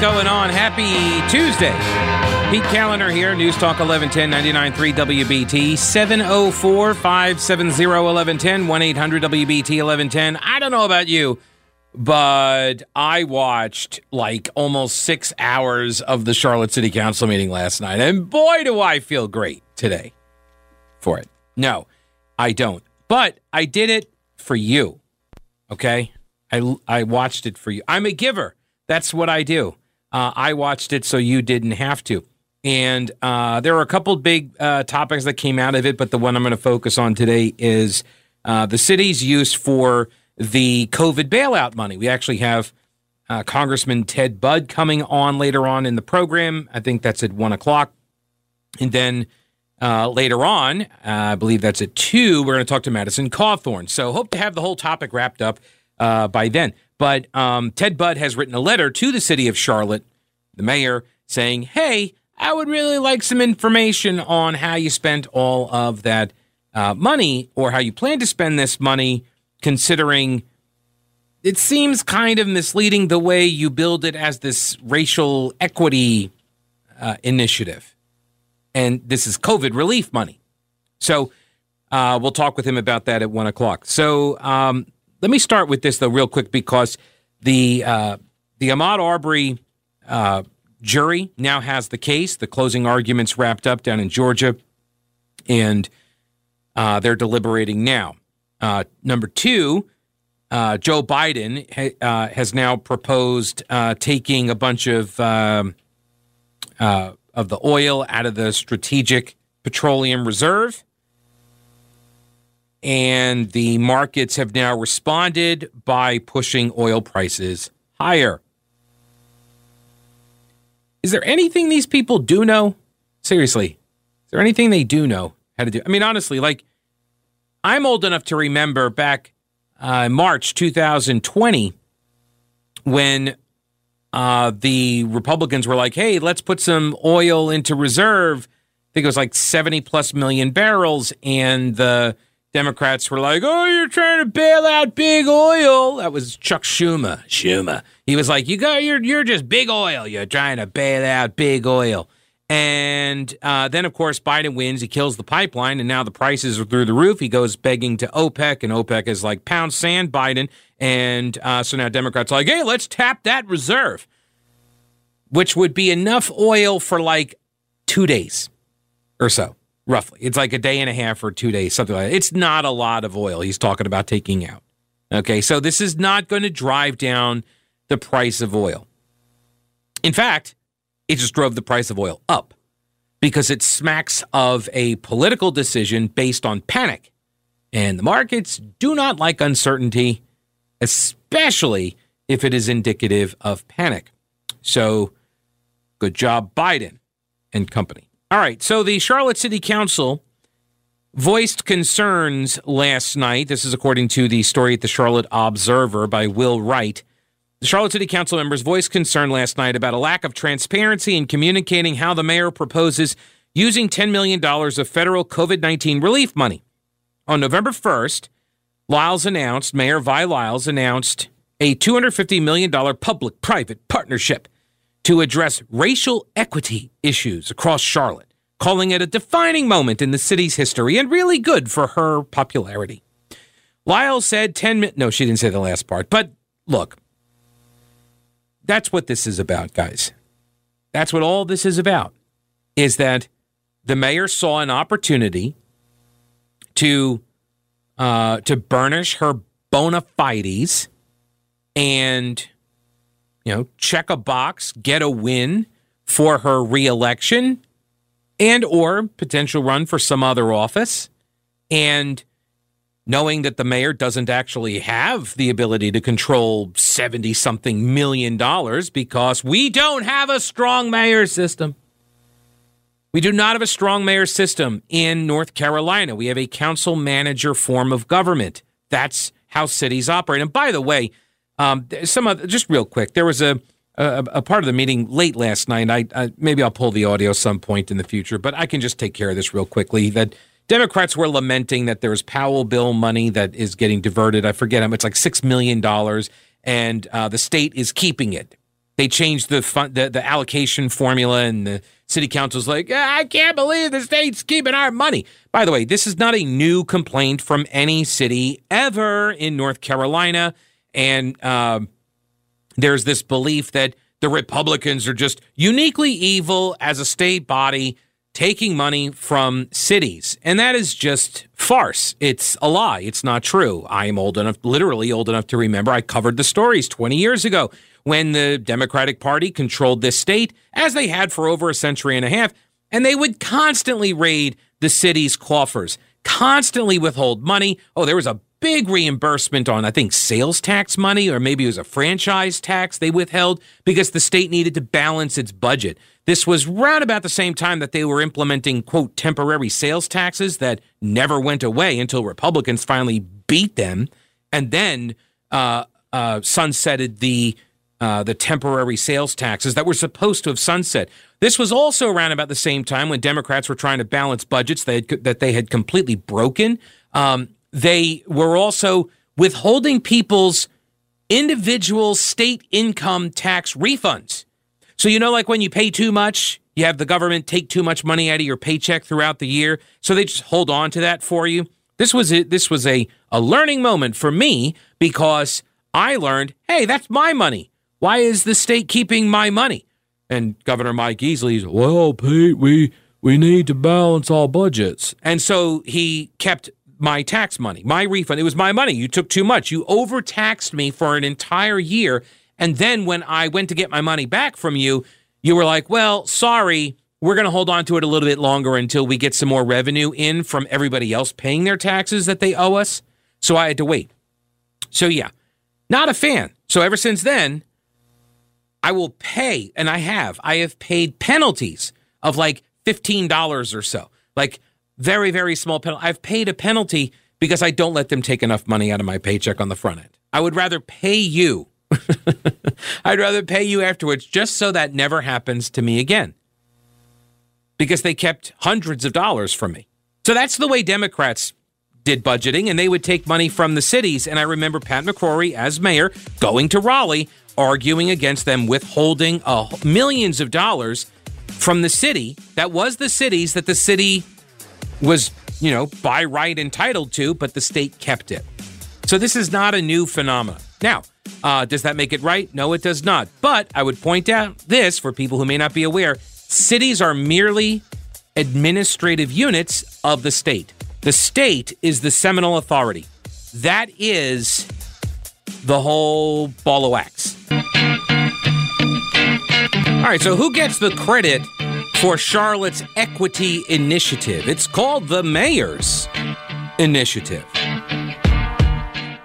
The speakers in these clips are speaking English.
going on? Happy Tuesday. Pete Kaliner here, News Talk 1110 99.3 WBT, 704 570 1110, 1 800 WBT 1110. I don't know about you, but I watched like almost six hours of the Charlotte City Council meeting last night, and boy, do I feel great today for it. No, I don't. But I did it for you. Okay? I, I watched it for you. I'm a giver. That's what I do. Uh, I watched it so you didn't have to. And uh, there are a couple big uh, topics that came out of it, but the one I'm going to focus on today is uh, the city's use for the COVID bailout money. We actually have uh, Congressman Ted Budd coming on later on in the program. I think that's at one o'clock. And then uh, later on, I believe that's at two, we're going to talk to Madison Cawthorn. So hope to have the whole topic wrapped up by then. But um, Ted Budd has written a letter to the city of Charlotte, the mayor, saying, hey, I would really like some information on how you spent all of that uh, money or how you plan to spend this money, considering it seems kind of misleading the way you build it as this racial equity uh, initiative. And this is COVID relief money. So uh, we'll talk with him about that at one o'clock. So um, let me start with this, though, real quick, because the, uh, the Ahmaud Arbery uh, jury now has the case. The closing arguments wrapped up down in Georgia, and uh, they're deliberating now. Uh, number two, uh, Joe Biden ha- uh, has now proposed taking a bunch of um, of the oil out of the Strategic Petroleum Reserve. And the markets have now responded by pushing oil prices higher. Is there anything these people do know? Seriously, is there anything they do know how to do? I mean, honestly, like I'm old enough to remember back uh, March 2020 when uh, the Republicans were like, "Hey, let's put some oil into reserve." I think it was like 70 plus million barrels, and the Democrats were like, "Oh, you're trying to bail out big oil." That was Chuck Schumer. Schumer. He was like, "You got you're you're just big oil. You're trying to bail out big oil." And uh, then, of course, Biden wins. He kills the pipeline, and now the prices are through the roof. He goes begging to OPEC, and OPEC is like, "Pound sand, Biden." And uh, so now Democrats are like, "Hey, let's tap that reserve," which would be enough oil for like two days or so roughly. It's like a day and a half or two days, something like that. It's not a lot of oil he's talking about taking out. Okay, so this is not going to drive down the price of oil. In fact, it just drove the price of oil up because it smacks of a political decision based on panic. And the markets do not like uncertainty, especially if it is indicative of panic. So, good job, Biden and company. All right. So the Charlotte City Council voiced concerns last night. This is according to the story at the Charlotte Observer by Will Wright. The Charlotte City Council members voiced concern last night about a lack of transparency in communicating how the mayor proposes using $10 million of federal COVID 19 relief money. On November 1st, Lyles announced, Mayor Vi Lyles announced a $250 million public private partnership to address racial equity issues across Charlotte, calling it a defining moment in the city's history and really good for her popularity. Lyle said 10 minutes. No, she didn't say the last part. But look, that's what this is about, guys. That's what all this is about. Is that the mayor saw an opportunity to uh, to burnish her bona fides and you know, check a box, get a win for her reelection and or potential run for some other office and knowing that the mayor doesn't actually have the ability to control 70 something million dollars because we don't have a strong mayor system. We do not have a strong mayor system in North Carolina. We have a council manager form of government. That's how cities operate. And by the way, um, some just real quick, there was a, a, a part of the meeting late last night. I, I maybe I'll pull the audio some point in the future, but I can just take care of this real quickly. That Democrats were lamenting that there's Powell bill money that is getting diverted. I forget how much, like six million dollars, and uh, the state is keeping it. they changed the fun, the, the allocation formula, and the city council's like, I can't believe the state's keeping our money. By the way, this is not a new complaint from any city ever in North Carolina, and um, there's this belief that the Republicans are just uniquely evil as a state body taking money from cities. And that is just farce. It's a lie. It's not true. I am old enough, literally old enough to remember I covered the stories 20 years ago when the Democratic Party controlled this state, as they had for over a century and a half, and they would constantly raid the city's coffers, constantly withhold money. Oh, there was a big reimbursement on, I think, sales tax money, or maybe it was a franchise tax they withheld because the state needed to balance its budget. This was right about the same time that they were implementing, quote, temporary sales taxes that never went away until Republicans finally beat them and then uh, uh, sunsetted the uh, the temporary sales taxes that were supposed to have sunset. This was also around about the same time when Democrats were trying to balance budgets had, that they had completely broken. Um, they were also withholding people's individual state income tax refunds. So, you know, like when you pay too much, you have the government take too much money out of your paycheck throughout the year. So they just hold on to that for you. This was a, this was a, a learning moment for me because I learned, hey, that's my money. Why is the state keeping my money? And Governor Mike Easley's, well, Pete, we we need to balance all budgets. And so he kept my tax money, my refund. It was my money. You took too much. You overtaxed me for an entire year and then when I went to get my money back from you, you were like, well, sorry, we're going to hold on to it a little bit longer until we get some more revenue in from everybody else paying their taxes that they owe us. So I had to wait. So, yeah, not a fan. So, ever since then, I will pay, and I have, I have paid penalties of like $15 or so, like very, very small penalty. I've paid a penalty because I don't let them take enough money out of my paycheck on the front end. I would rather pay you I'd rather pay you afterwards just so that never happens to me again. Because they kept hundreds of dollars from me. So that's the way Democrats did budgeting, and they would take money from the cities. And I remember Pat McCrory, as mayor, going to Raleigh, arguing against them withholding uh, millions of dollars from the city. That was the cities that the city was, you know, by right entitled to, but the state kept it. So this is not a new phenomenon. Now, uh, does that make it right? No, it does not. But I would point out this for people who may not be aware cities are merely administrative units of the state. The state is the seminal authority. That is the whole ball of wax. All right, so who gets the credit for Charlotte's equity initiative? It's called the Mayor's Initiative.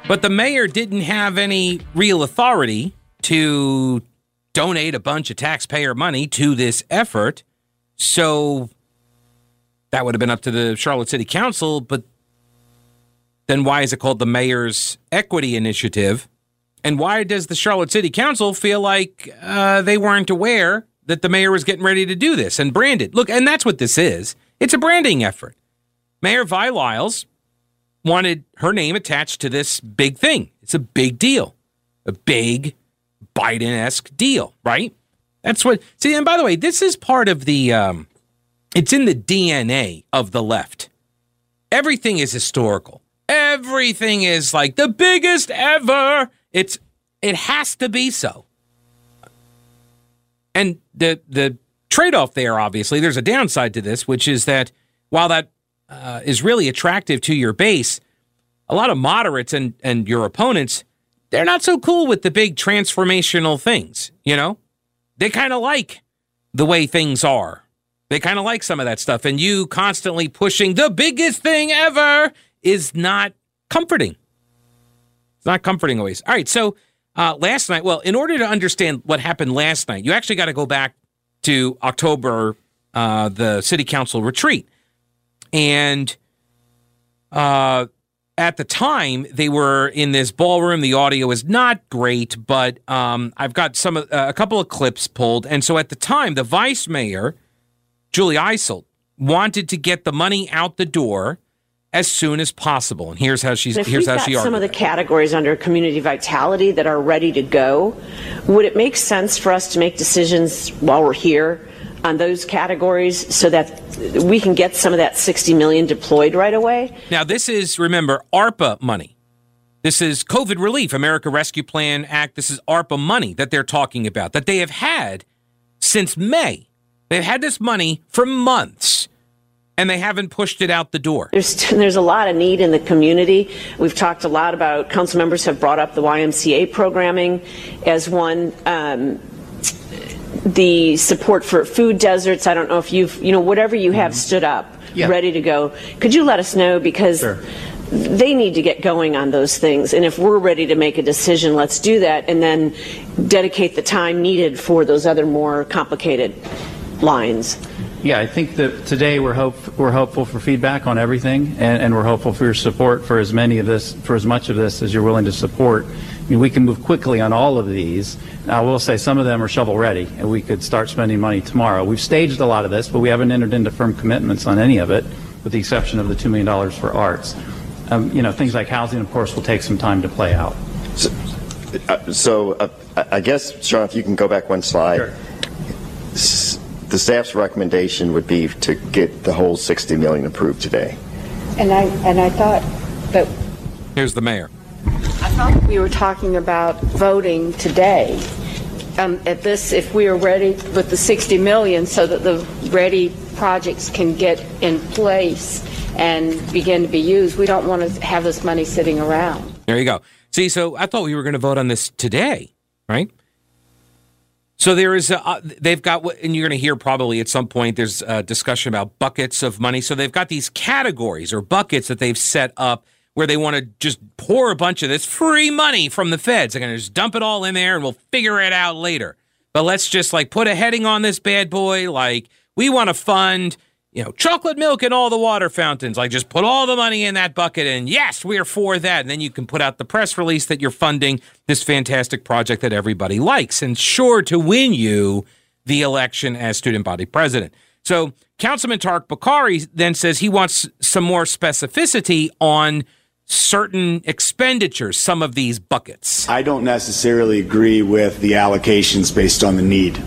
But the mayor didn't have any real authority to donate a bunch of taxpayer money to this effort. So that would have been up to the Charlotte City Council. But then why is it called the Mayor's Equity Initiative? And why does the Charlotte City Council feel like uh, they weren't aware that the mayor was getting ready to do this and brand it? Look, and that's what this is it's a branding effort. Mayor Vi Lyles wanted her name attached to this big thing. It's a big deal, a big Biden esque deal, right? That's what. See, and by the way, this is part of the. Um, it's in the DNA of the left. Everything is historical. Everything is like the biggest ever. It's it has to be so. And the the trade off there, obviously, there's a downside to this, which is that while that uh, is really attractive to your base, a lot of moderates and, and your opponents, they're not so cool with the big transformational things, you know? They kind of like the way things are. They kind of like some of that stuff. And you constantly pushing the biggest thing ever is not comforting. It's not comforting always. All right. So uh, last night, well, in order to understand what happened last night, you actually got to go back to October, uh, the city council retreat. And uh, at the time they were in this ballroom. The audio is not great, but um, I've got some uh, a couple of clips pulled. And so at the time, the vice mayor, Julie Eiselt, wanted to get the money out the door as soon as possible. And here's how she's if here's how got she some of the categories under community vitality that are ready to go. Would it make sense for us to make decisions while we're here on those categories so that we can get some of that 60 million deployed right away? Now, this is remember ARPA money. This is COVID relief, America Rescue Plan Act. This is ARPA money that they're talking about that they have had since May. They've had this money for months and they haven't pushed it out the door. There's there's a lot of need in the community. We've talked a lot about council members have brought up the YMCA programming as one. Um, the support for food deserts. I don't know if you've you know whatever you have stood up, Yeah. ready to go. Could you let us know because. Sure. They need to get going on those things. And if we're ready to make a decision, let's do that and then dedicate the time needed for those other more complicated lines. Yeah, I think that today we're hope we're hopeful for feedback on everything, and, and we're hopeful for your support for as many of this, for as much of this as you're willing to support. I mean, we can move quickly on all of these. I will say some of them are shovel ready, and we could start spending money tomorrow. We've staged a lot of this, but we haven't entered into firm commitments on any of it, with the exception of the two million dollars for arts. Um, you know, things like housing, of course, will take some time to play out. Uh, So uh, I guess, Sean, if you can go back one slide. S- The staff's recommendation would be to get the whole 60 million approved today. And I, and I thought that, Here's the mayor. I thought we were talking about voting today. Um, at this, if we are ready with the 60 million so that the ready projects can get in place and begin to be used, we don't want to have this money sitting around. There you go. See, so I thought we were going to vote on this today, right? So there is, a, uh, they've got, and you're going to hear probably at some point, there's a discussion about buckets of money. So they've got these categories or buckets that they've set up where they want to just pour a bunch of this free money from the feds. They're going to just dump it all in there and we'll figure it out later. But let's just like put a heading on this bad boy. Like we want to fund, you know, chocolate milk and all the water fountains. Like just put all the money in that bucket and yes, we're for that. And then you can put out the press release that you're funding this fantastic project that everybody likes and sure to win you the election as student body president. So Councilman Tariq Bokhari then says he wants some more specificity on certain expenditures, some of these buckets. I don't necessarily agree with the allocations based on the need.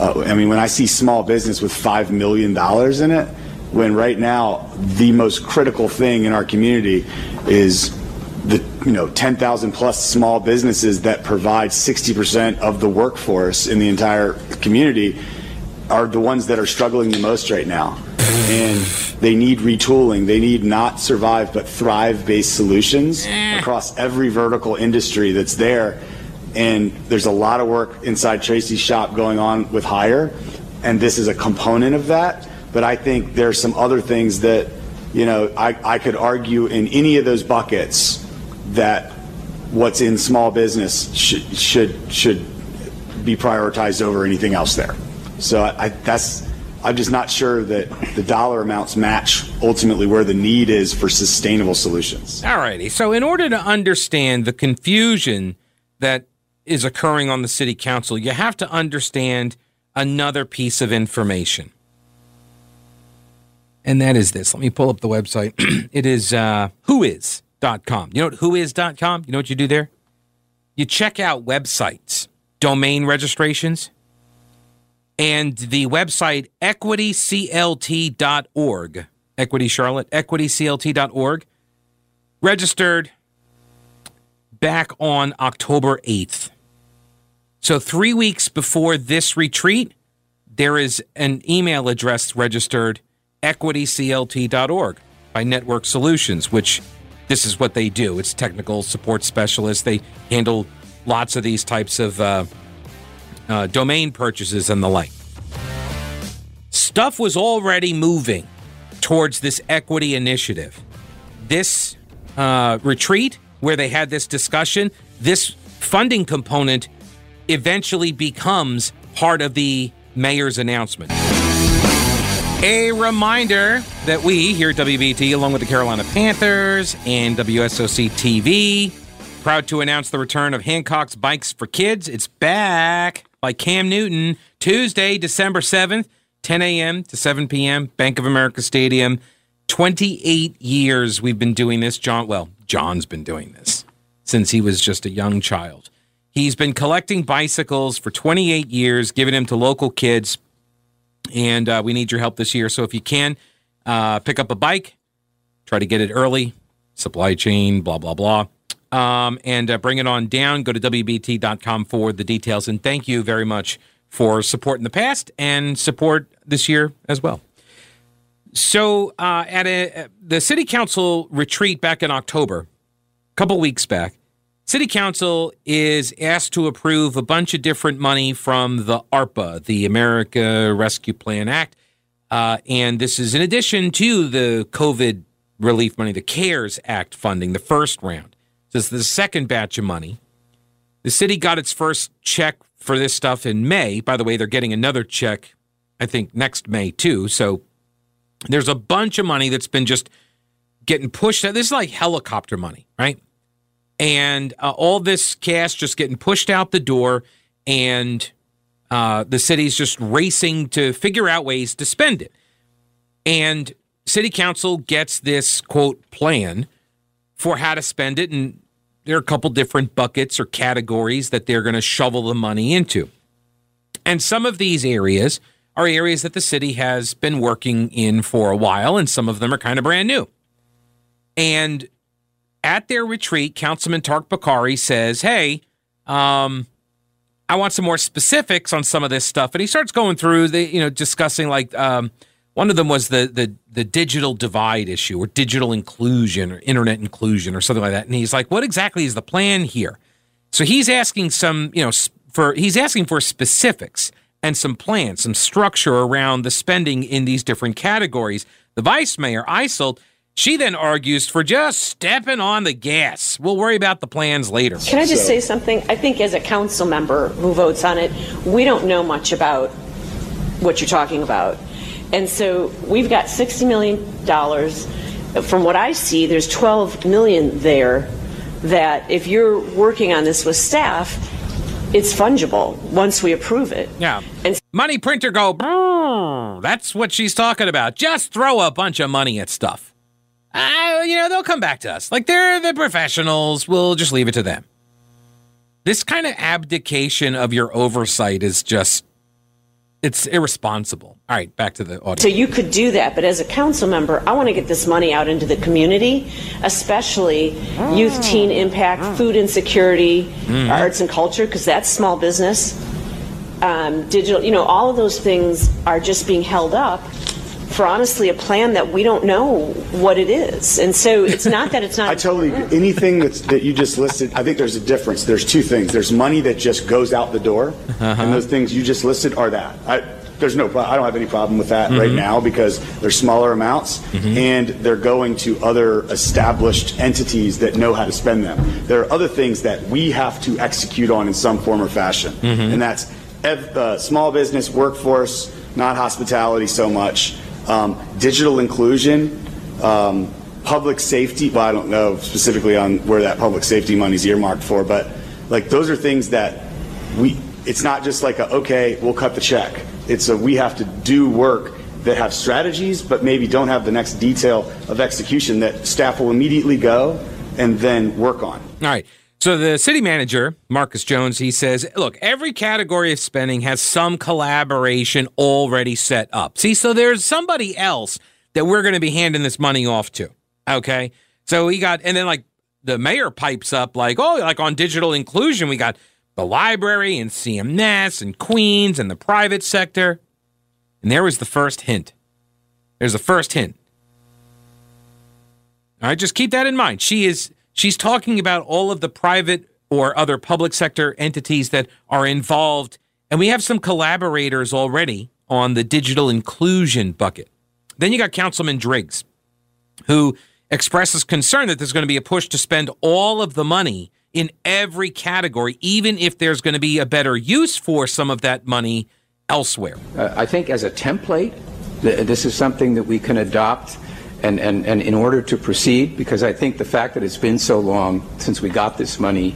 Uh, I mean, when I see small business with $5 million in it, when right now the most critical thing in our community is the you know 10,000 plus small businesses that provide 60% of the workforce in the entire community are the ones that are struggling the most right now. And they need retooling. They need not survive but thrive based solutions across every vertical industry that's there. And there's a lot of work inside Tracy's shop going on with hire, and this is a component of that. But I think there's some other things that, you know, I, I could argue in any of those buckets that what's in small business should should should be prioritized over anything else there. So I, I, that's I'm just not sure that the dollar amounts match ultimately where the need is for sustainable solutions. All righty. So, in order to understand the confusion that is occurring on the city council, you have to understand another piece of information. And that is this. Let me pull up the website. it is uh, whois.com. You know what whois.com? You know what you do there? You check out websites, domain registrations, and the website equityclt.org. Equity Charlotte, equityclt.org registered back on October 8th. So, three weeks before this retreat, there is an email address registered equityclt.org by Network Solutions, which this is what they do. It's technical support specialists. They handle lots of these types of uh, uh, domain purchases and the like. Stuff was already moving towards this equity initiative. This uh, retreat, where they had this discussion, this funding component eventually becomes part of the mayor's announcement. A reminder that we here at WBT, along with the Carolina Panthers and WSOC TV, proud to announce the return of Hancock's Bikes for Kids. It's back by Cam Newton, Tuesday, December 7th, 10 a.m. to 7 p.m., Bank of America Stadium. 28 years we've been doing this. John, well, John's been doing this since he was just a young child. He's been collecting bicycles for 28 years, giving them to local kids. And uh, we need your help this year. So if you can, uh, pick up a bike, try to get it early, supply chain, blah, blah, blah. Um, and uh, bring it on down. Go to WBT.com for the details. And thank you very much for support in the past and support this year as well. So, uh, at a, the city council retreat back in October, a couple weeks back, city council is asked to approve a bunch of different money from the ARPA, the America Rescue Plan Act. Uh, and this is in addition to the COVID relief money, the CARES Act funding, the first round. So This is the second batch of money. The city got its first check for this stuff in May. By the way, they're getting another check, I think, next May too. So there's a bunch of money that's been just getting pushed. This is like helicopter money, right? And uh, all this cash just getting pushed out the door, and uh, the city's just racing to figure out ways to spend it. And city council gets this quote plan for how to spend it, and there are a couple different buckets or categories that they're going to shovel the money into. And some of these areas are areas that the city has been working in for a while, and some of them are kind of brand new. And at their retreat, Councilman Tariq Bokhari says, Hey, um, I want some more specifics on some of this stuff. And he starts going through the, you know, discussing like um, one of them was the the the digital divide issue or digital inclusion or internet inclusion or something like that. And he's like, what exactly is the plan here? So he's asking some, you know, for he's asking for specifics and some plans, some structure around the spending in these different categories. The vice mayor, Eiselt, she then argues for just stepping on the gas. We'll worry about the plans later. Can I just so. say something? I think as a council member who votes on it, we don't know much about what you're talking about. And so we've got $60 million. From what I see, there's 12 million there that if you're working on this with staff, it's fungible once we approve it. Yeah. And money printer go, that's what she's talking about. Just throw a bunch of money at stuff. Uh, you know, they'll come back to us. Like they're the professionals. We'll just leave it to them. This kind of abdication of your oversight is just it's irresponsible. All right, back to the audience. So you could do that, but as a council member, I want to get this money out into the community, especially youth, teen impact, food insecurity, mm-hmm. arts and culture, because that's small business. Um, digital, you know, all of those things are just being held up for honestly a plan that we don't know what it is. And so it's not that it's not. I totally anything that's, that you just listed. I think there's a difference. There's two things. There's money that just goes out the door, uh-huh. and those things you just listed are that. I, there's no I don't have any problem with that mm-hmm. right now because they're smaller amounts mm-hmm. and they're going to other established entities that know how to spend them. There are other things that we have to execute on in some form or fashion, mm-hmm. and that's uh, small business, workforce, not hospitality so much um, digital inclusion, um, public safety. Well, I don't know specifically on where that public safety money is earmarked for, but like those are things that we. It's not just like a okay, we'll cut the check. It's a we have to do work that have strategies, but maybe don't have the next detail of execution that staff will immediately go and then work on. All right. So the city manager, Marcus Jones, he says, look, every category of spending has some collaboration already set up. See, so there's somebody else that we're going to be handing this money off to. Okay. So we got, and then like the mayor pipes up like, oh, like on digital inclusion, we got the library and CMS and Queens and the private sector. And there was the first hint. There's the first hint. All right, just keep that in mind. She is She's talking about all of the private or other public sector entities that are involved. And we have some collaborators already on the digital inclusion bucket. Then you got Councilman Driggs, who expresses concern that there's going to be a push to spend all of the money in every category, even if there's going to be a better use for some of that money elsewhere. Uh, I think as a template, th- this is something that we can adopt and, and, and in order to proceed, because I think the fact that it's been so long since we got this money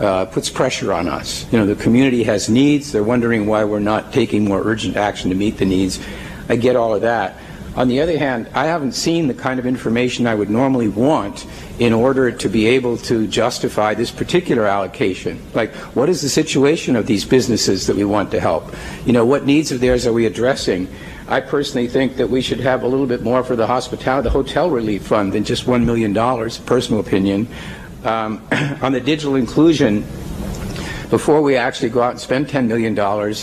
uh, puts pressure on us. You know, the community has needs. They're wondering why we're not taking more urgent action to meet the needs. I get all of that. On the other hand, I haven't seen the kind of information I would normally want in order to be able to justify this particular allocation. Like, what is the situation of these businesses that we want to help? You know, what needs of theirs are we addressing? I personally think that we should have a little bit more for the hospitality, the hotel relief fund than just $1 million, personal opinion. Um, on the digital inclusion, before we actually go out and spend $10 million,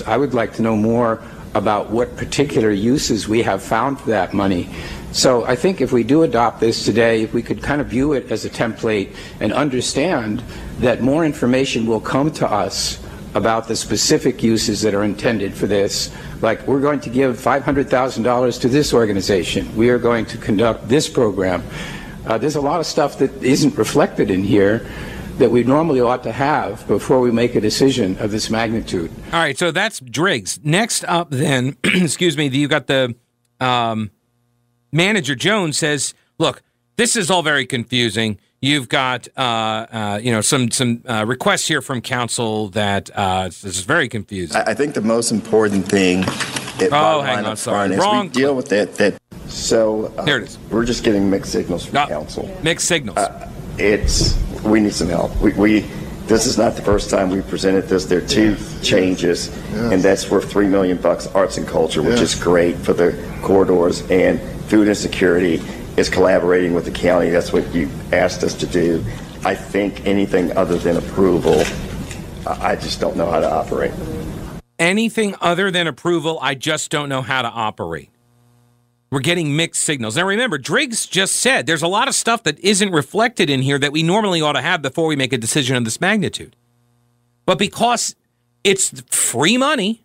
I would like to know more about what particular uses we have found for that money. So I think if we do adopt this today, if we could kind of view it as a template and understand that more information will come to us about the specific uses that are intended for this. Like, we're going to give $500,000 to this organization. We are going to conduct this program. Uh, there's a lot of stuff that isn't reflected in here that we normally ought to have before we make a decision of this magnitude. All right, so that's Driggs. Next up, then, excuse me, you got the um, manager Jones says, "Look, this is all very confusing. You've got, uh, uh, you know, some some uh, requests here from council that uh, this is very confusing." I I think the most important thing. It, Oh, hang on, sorry. Is Wrong we deal with that. That so uh, Here it is. We're just getting mixed signals from No, council. mixed signals. It's we need some help. We, we this is not the first time we presented this. There are two changes, and that's worth three million bucks. Arts and culture, which is great for the corridors, and food insecurity is collaborating with the county. That's what you asked us to do. I think anything other than approval, I just don't know how to operate. Anything other than approval, I just don't know how to operate. We're getting mixed signals. Now remember, Driggs just said there's a lot of stuff that isn't reflected in here that we normally ought to have before we make a decision of this magnitude. But because it's free money,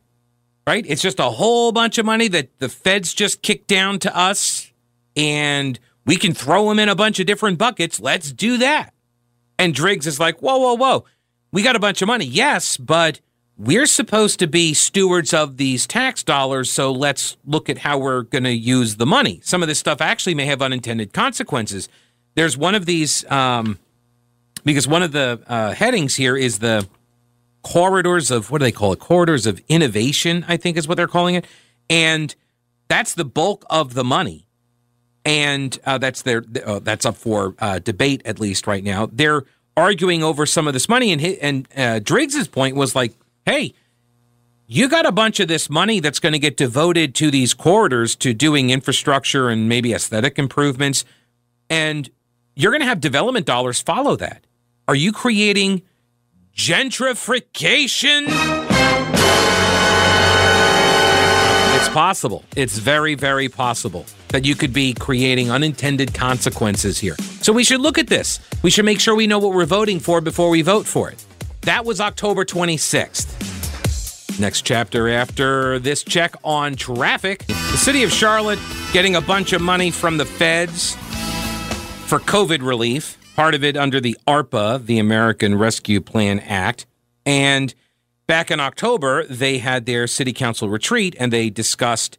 right? It's just a whole bunch of money that the feds just kicked down to us and we can throw them in a bunch of different buckets. Let's do that. And Driggs is like, whoa, whoa, whoa. We got a bunch of money. Yes, but we're supposed to be stewards of these tax dollars, so let's look at how we're going to use the money. Some of this stuff actually may have unintended consequences. There's one of these, um, because one of the uh, headings here is the corridors of, what do they call it? Corridors of innovation, I think is what they're calling it. And that's the bulk of the money. And uh, that's their uh, that's up for uh, debate at least right now. They're arguing over some of this money, and hi- and uh, Driggs's point was like, hey, you got a bunch of this money that's going to get devoted to these corridors to doing infrastructure and maybe aesthetic improvements, and you're going to have development dollars follow that. Are you creating gentrification? It's possible. It's very, very possible that you could be creating unintended consequences here. So we should look at this. We should make sure we know what we're voting for before we vote for it. That was October 26th. Next chapter after this check on traffic. The city of Charlotte getting a bunch of money from the feds for COVID relief, part of it under the ARPA, the American Rescue Plan Act. And back in October, they had their city council retreat and they discussed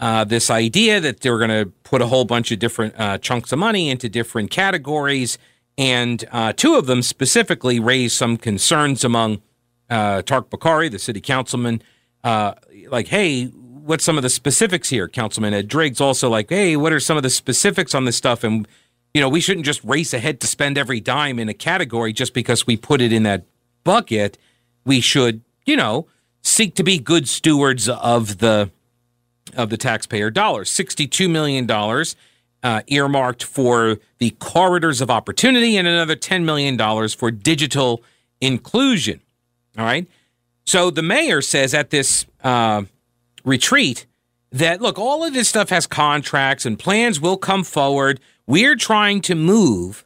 uh, this idea that they're going to put a whole bunch of different uh, chunks of money into different categories. And uh, two of them specifically raised some concerns among uh, Tariq Bokhari, the city councilman, uh, like, hey, what's some of the specifics here? Councilman Ed Driggs also like, hey, what are some of the specifics on this stuff? And, you know, we shouldn't just race ahead to spend every dime in a category just because we put it in that bucket. We should, you know, seek to be good stewards of the of the taxpayer dollars. $62 million uh, earmarked for the corridors of opportunity and another $10 million for digital inclusion. All right. So the mayor says at this uh, retreat that, look, all of this stuff has contracts and plans will come forward. We're trying to move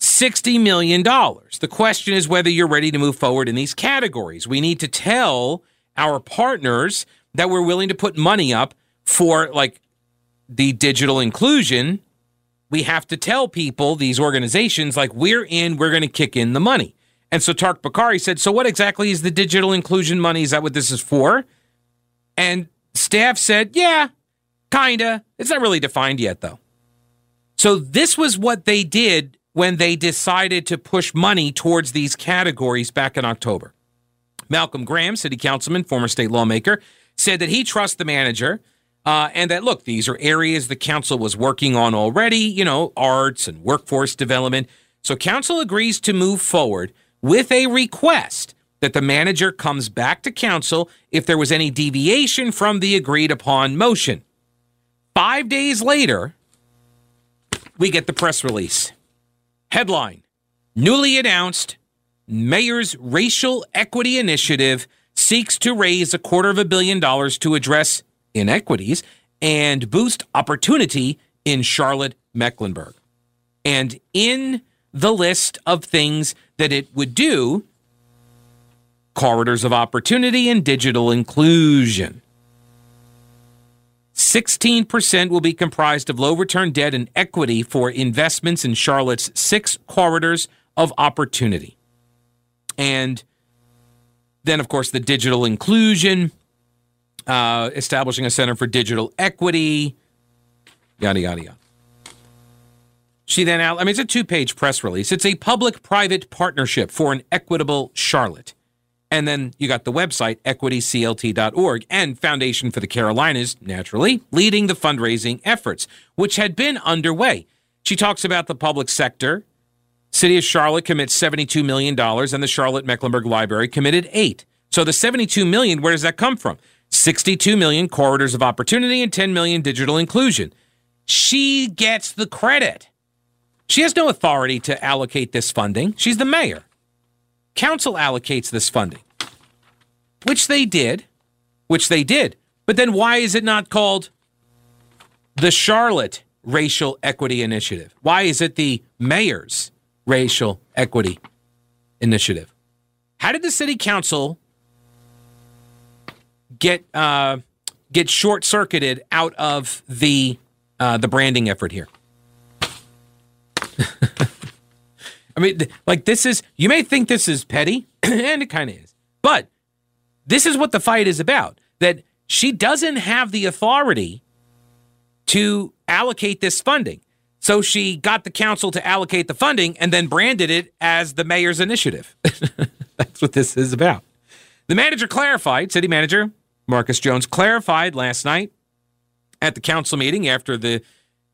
$60 million. The question is whether you're ready to move forward in these categories. We need to tell our partners that we're willing to put money up for like the digital inclusion. We have to tell people, these organizations, like we're in, we're going to kick in the money. And so Tariq Bokhari said, So what exactly is the digital inclusion money? Is that what this is for? And staff said, Yeah, kinda. It's not really defined yet, though. So this was what they did when they decided to push money towards these categories back in October. Malcolm Graham, city councilman, former state lawmaker, said that he trusts the manager Uh, and that, look, these are areas the council was working on already, you know, arts and workforce development. So council agrees to move forward with a request that the manager comes back to council if there was any deviation from the agreed upon motion. Five days later, we get the press release. Headline Newly announced Mayor's Racial Equity Initiative seeks to raise a quarter of a billion dollars to address inequities and boost opportunity in Charlotte, Mecklenburg. And in the list of things that it would do, corridors of opportunity and digital inclusion. 16% will be comprised of low return debt and equity for investments in Charlotte's six corridors of opportunity. And then, of course, the digital inclusion, uh, establishing a center for digital equity, yada, yada, yada. She then out, I mean, it's a two page press release. It's a public private partnership for an equitable Charlotte. And then you got the website, equityclt.org, and Foundation for the Carolinas, naturally, leading the fundraising efforts, which had been underway. She talks about the public sector. City of Charlotte commits $72 million, and the Charlotte Mecklenburg Library committed eight. So the 72 million, where does that come from? 62 million corridors of opportunity and 10 million digital inclusion. She gets the credit. She has no authority to allocate this funding. She's the mayor. Council allocates this funding, which they did, which they did. But then why is it not called the Charlotte Racial Equity Initiative? Why is it the mayor's Racial Equity Initiative? How did the city council get uh, get short circuited out of the uh, the branding effort here? I mean, like this is, you may think this is petty, and it kind of is, but this is what the fight is about. That she doesn't have the authority to allocate this funding. So she got the council to allocate the funding and then branded it as the mayor's initiative. That's what this is about. The manager clarified, city manager Marcus Jones clarified last night at the council meeting after the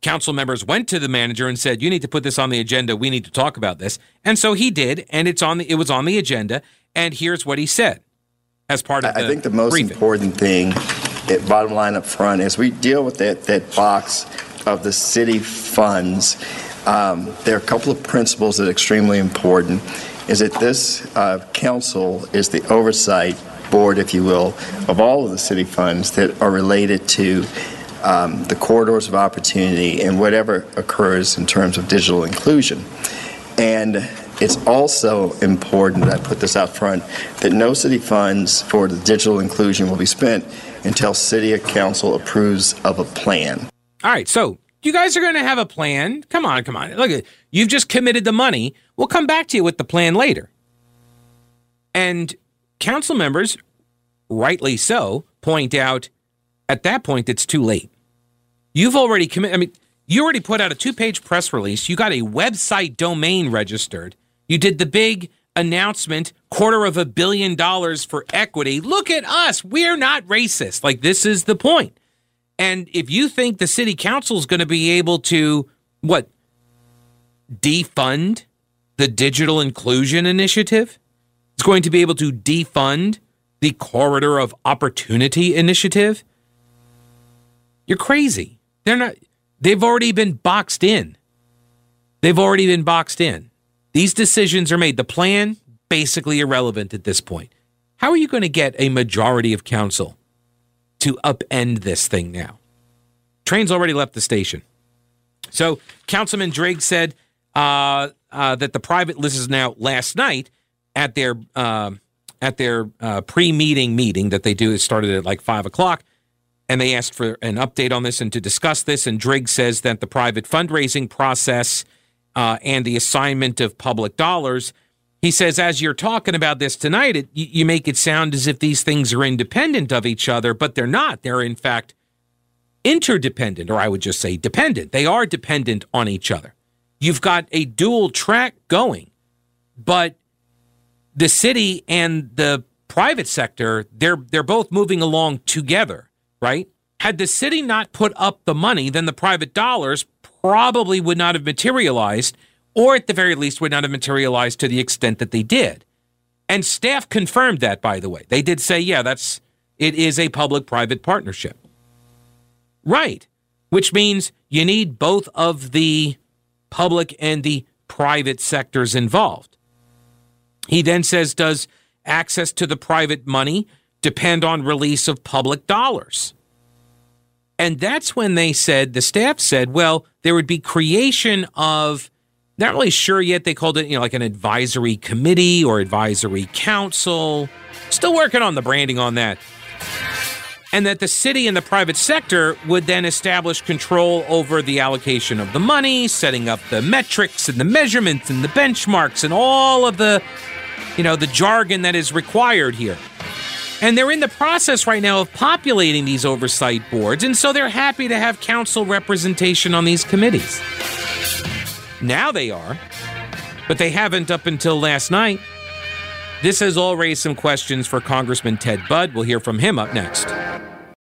council members went to the manager and said, "You need to put this on the agenda. We need to talk about this." And so he did, and it's on the it was on the agenda. And here's what he said as part of. The I think the most briefing. important thing, at bottom line up front, is we deal with that that box of the city funds. Um, there are a couple of principles that are extremely important. Is that this uh, council is the oversight board, if you will, of all of the city funds that are related to um, the corridors of opportunity and whatever occurs in terms of digital inclusion. And it's also important, that I put this out front, that no city funds for the digital inclusion will be spent until city council approves of a plan. All right, so you guys are going to have a plan. Come on, come on. Look, you've just committed the money. We'll come back to you with the plan later. And council members, rightly so, point out at that point it's too late. You've already committed. I mean, you already put out a two page press release. You got a website domain registered. You did the big announcement quarter of a billion dollars for equity. Look at us. We're not racist. Like, this is the point. And if you think the city council is going to be able to, what, defund the digital inclusion initiative, it's going to be able to defund the corridor of opportunity initiative, you're crazy. They're not, they've already been boxed in. They've already been boxed in. These decisions are made. The plan, basically irrelevant at this point. How are you going to get a majority of council to upend this thing now? Train's already left the station. So Councilman Driggs said uh, uh, that the private list is now last night at their uh, at their uh, pre-meeting meeting that they do. It started at like five o'clock and they asked for an update on this and to discuss this. And Driggs says that the private fundraising process uh, and the assignment of public dollars, he says, as you're talking about this tonight, it, you make it sound as if these things are independent of each other, but they're not. They're, in fact, interdependent, or I would just say dependent. They are dependent on each other. You've got a dual track going, but the city and the private sector, they're, they're both moving along together right? Had the city not put up the money, then the private dollars probably would not have materialized, or at the very least, would not have materialized to the extent that they did. And staff confirmed that, by the way. They did say, yeah, that's it is a public private partnership. Right. Which means you need both of the public and the private sectors involved. He then says, does access to the private money depend on release of public dollars? And that's when they said, the staff said, well, there would be creation of, not really sure yet, they called it, you know, like an advisory committee or advisory council. Still working on the branding on that. And that the city and the private sector would then establish control over the allocation of the money, setting up the metrics and the measurements and the benchmarks and all of the, you know, the jargon that is required here. And they're in the process right now of populating these oversight boards, and so they're happy to have council representation on these committees. Now they are, but they haven't up until last night. This has all raised some questions for Congressman Ted Budd. We'll hear from him up next.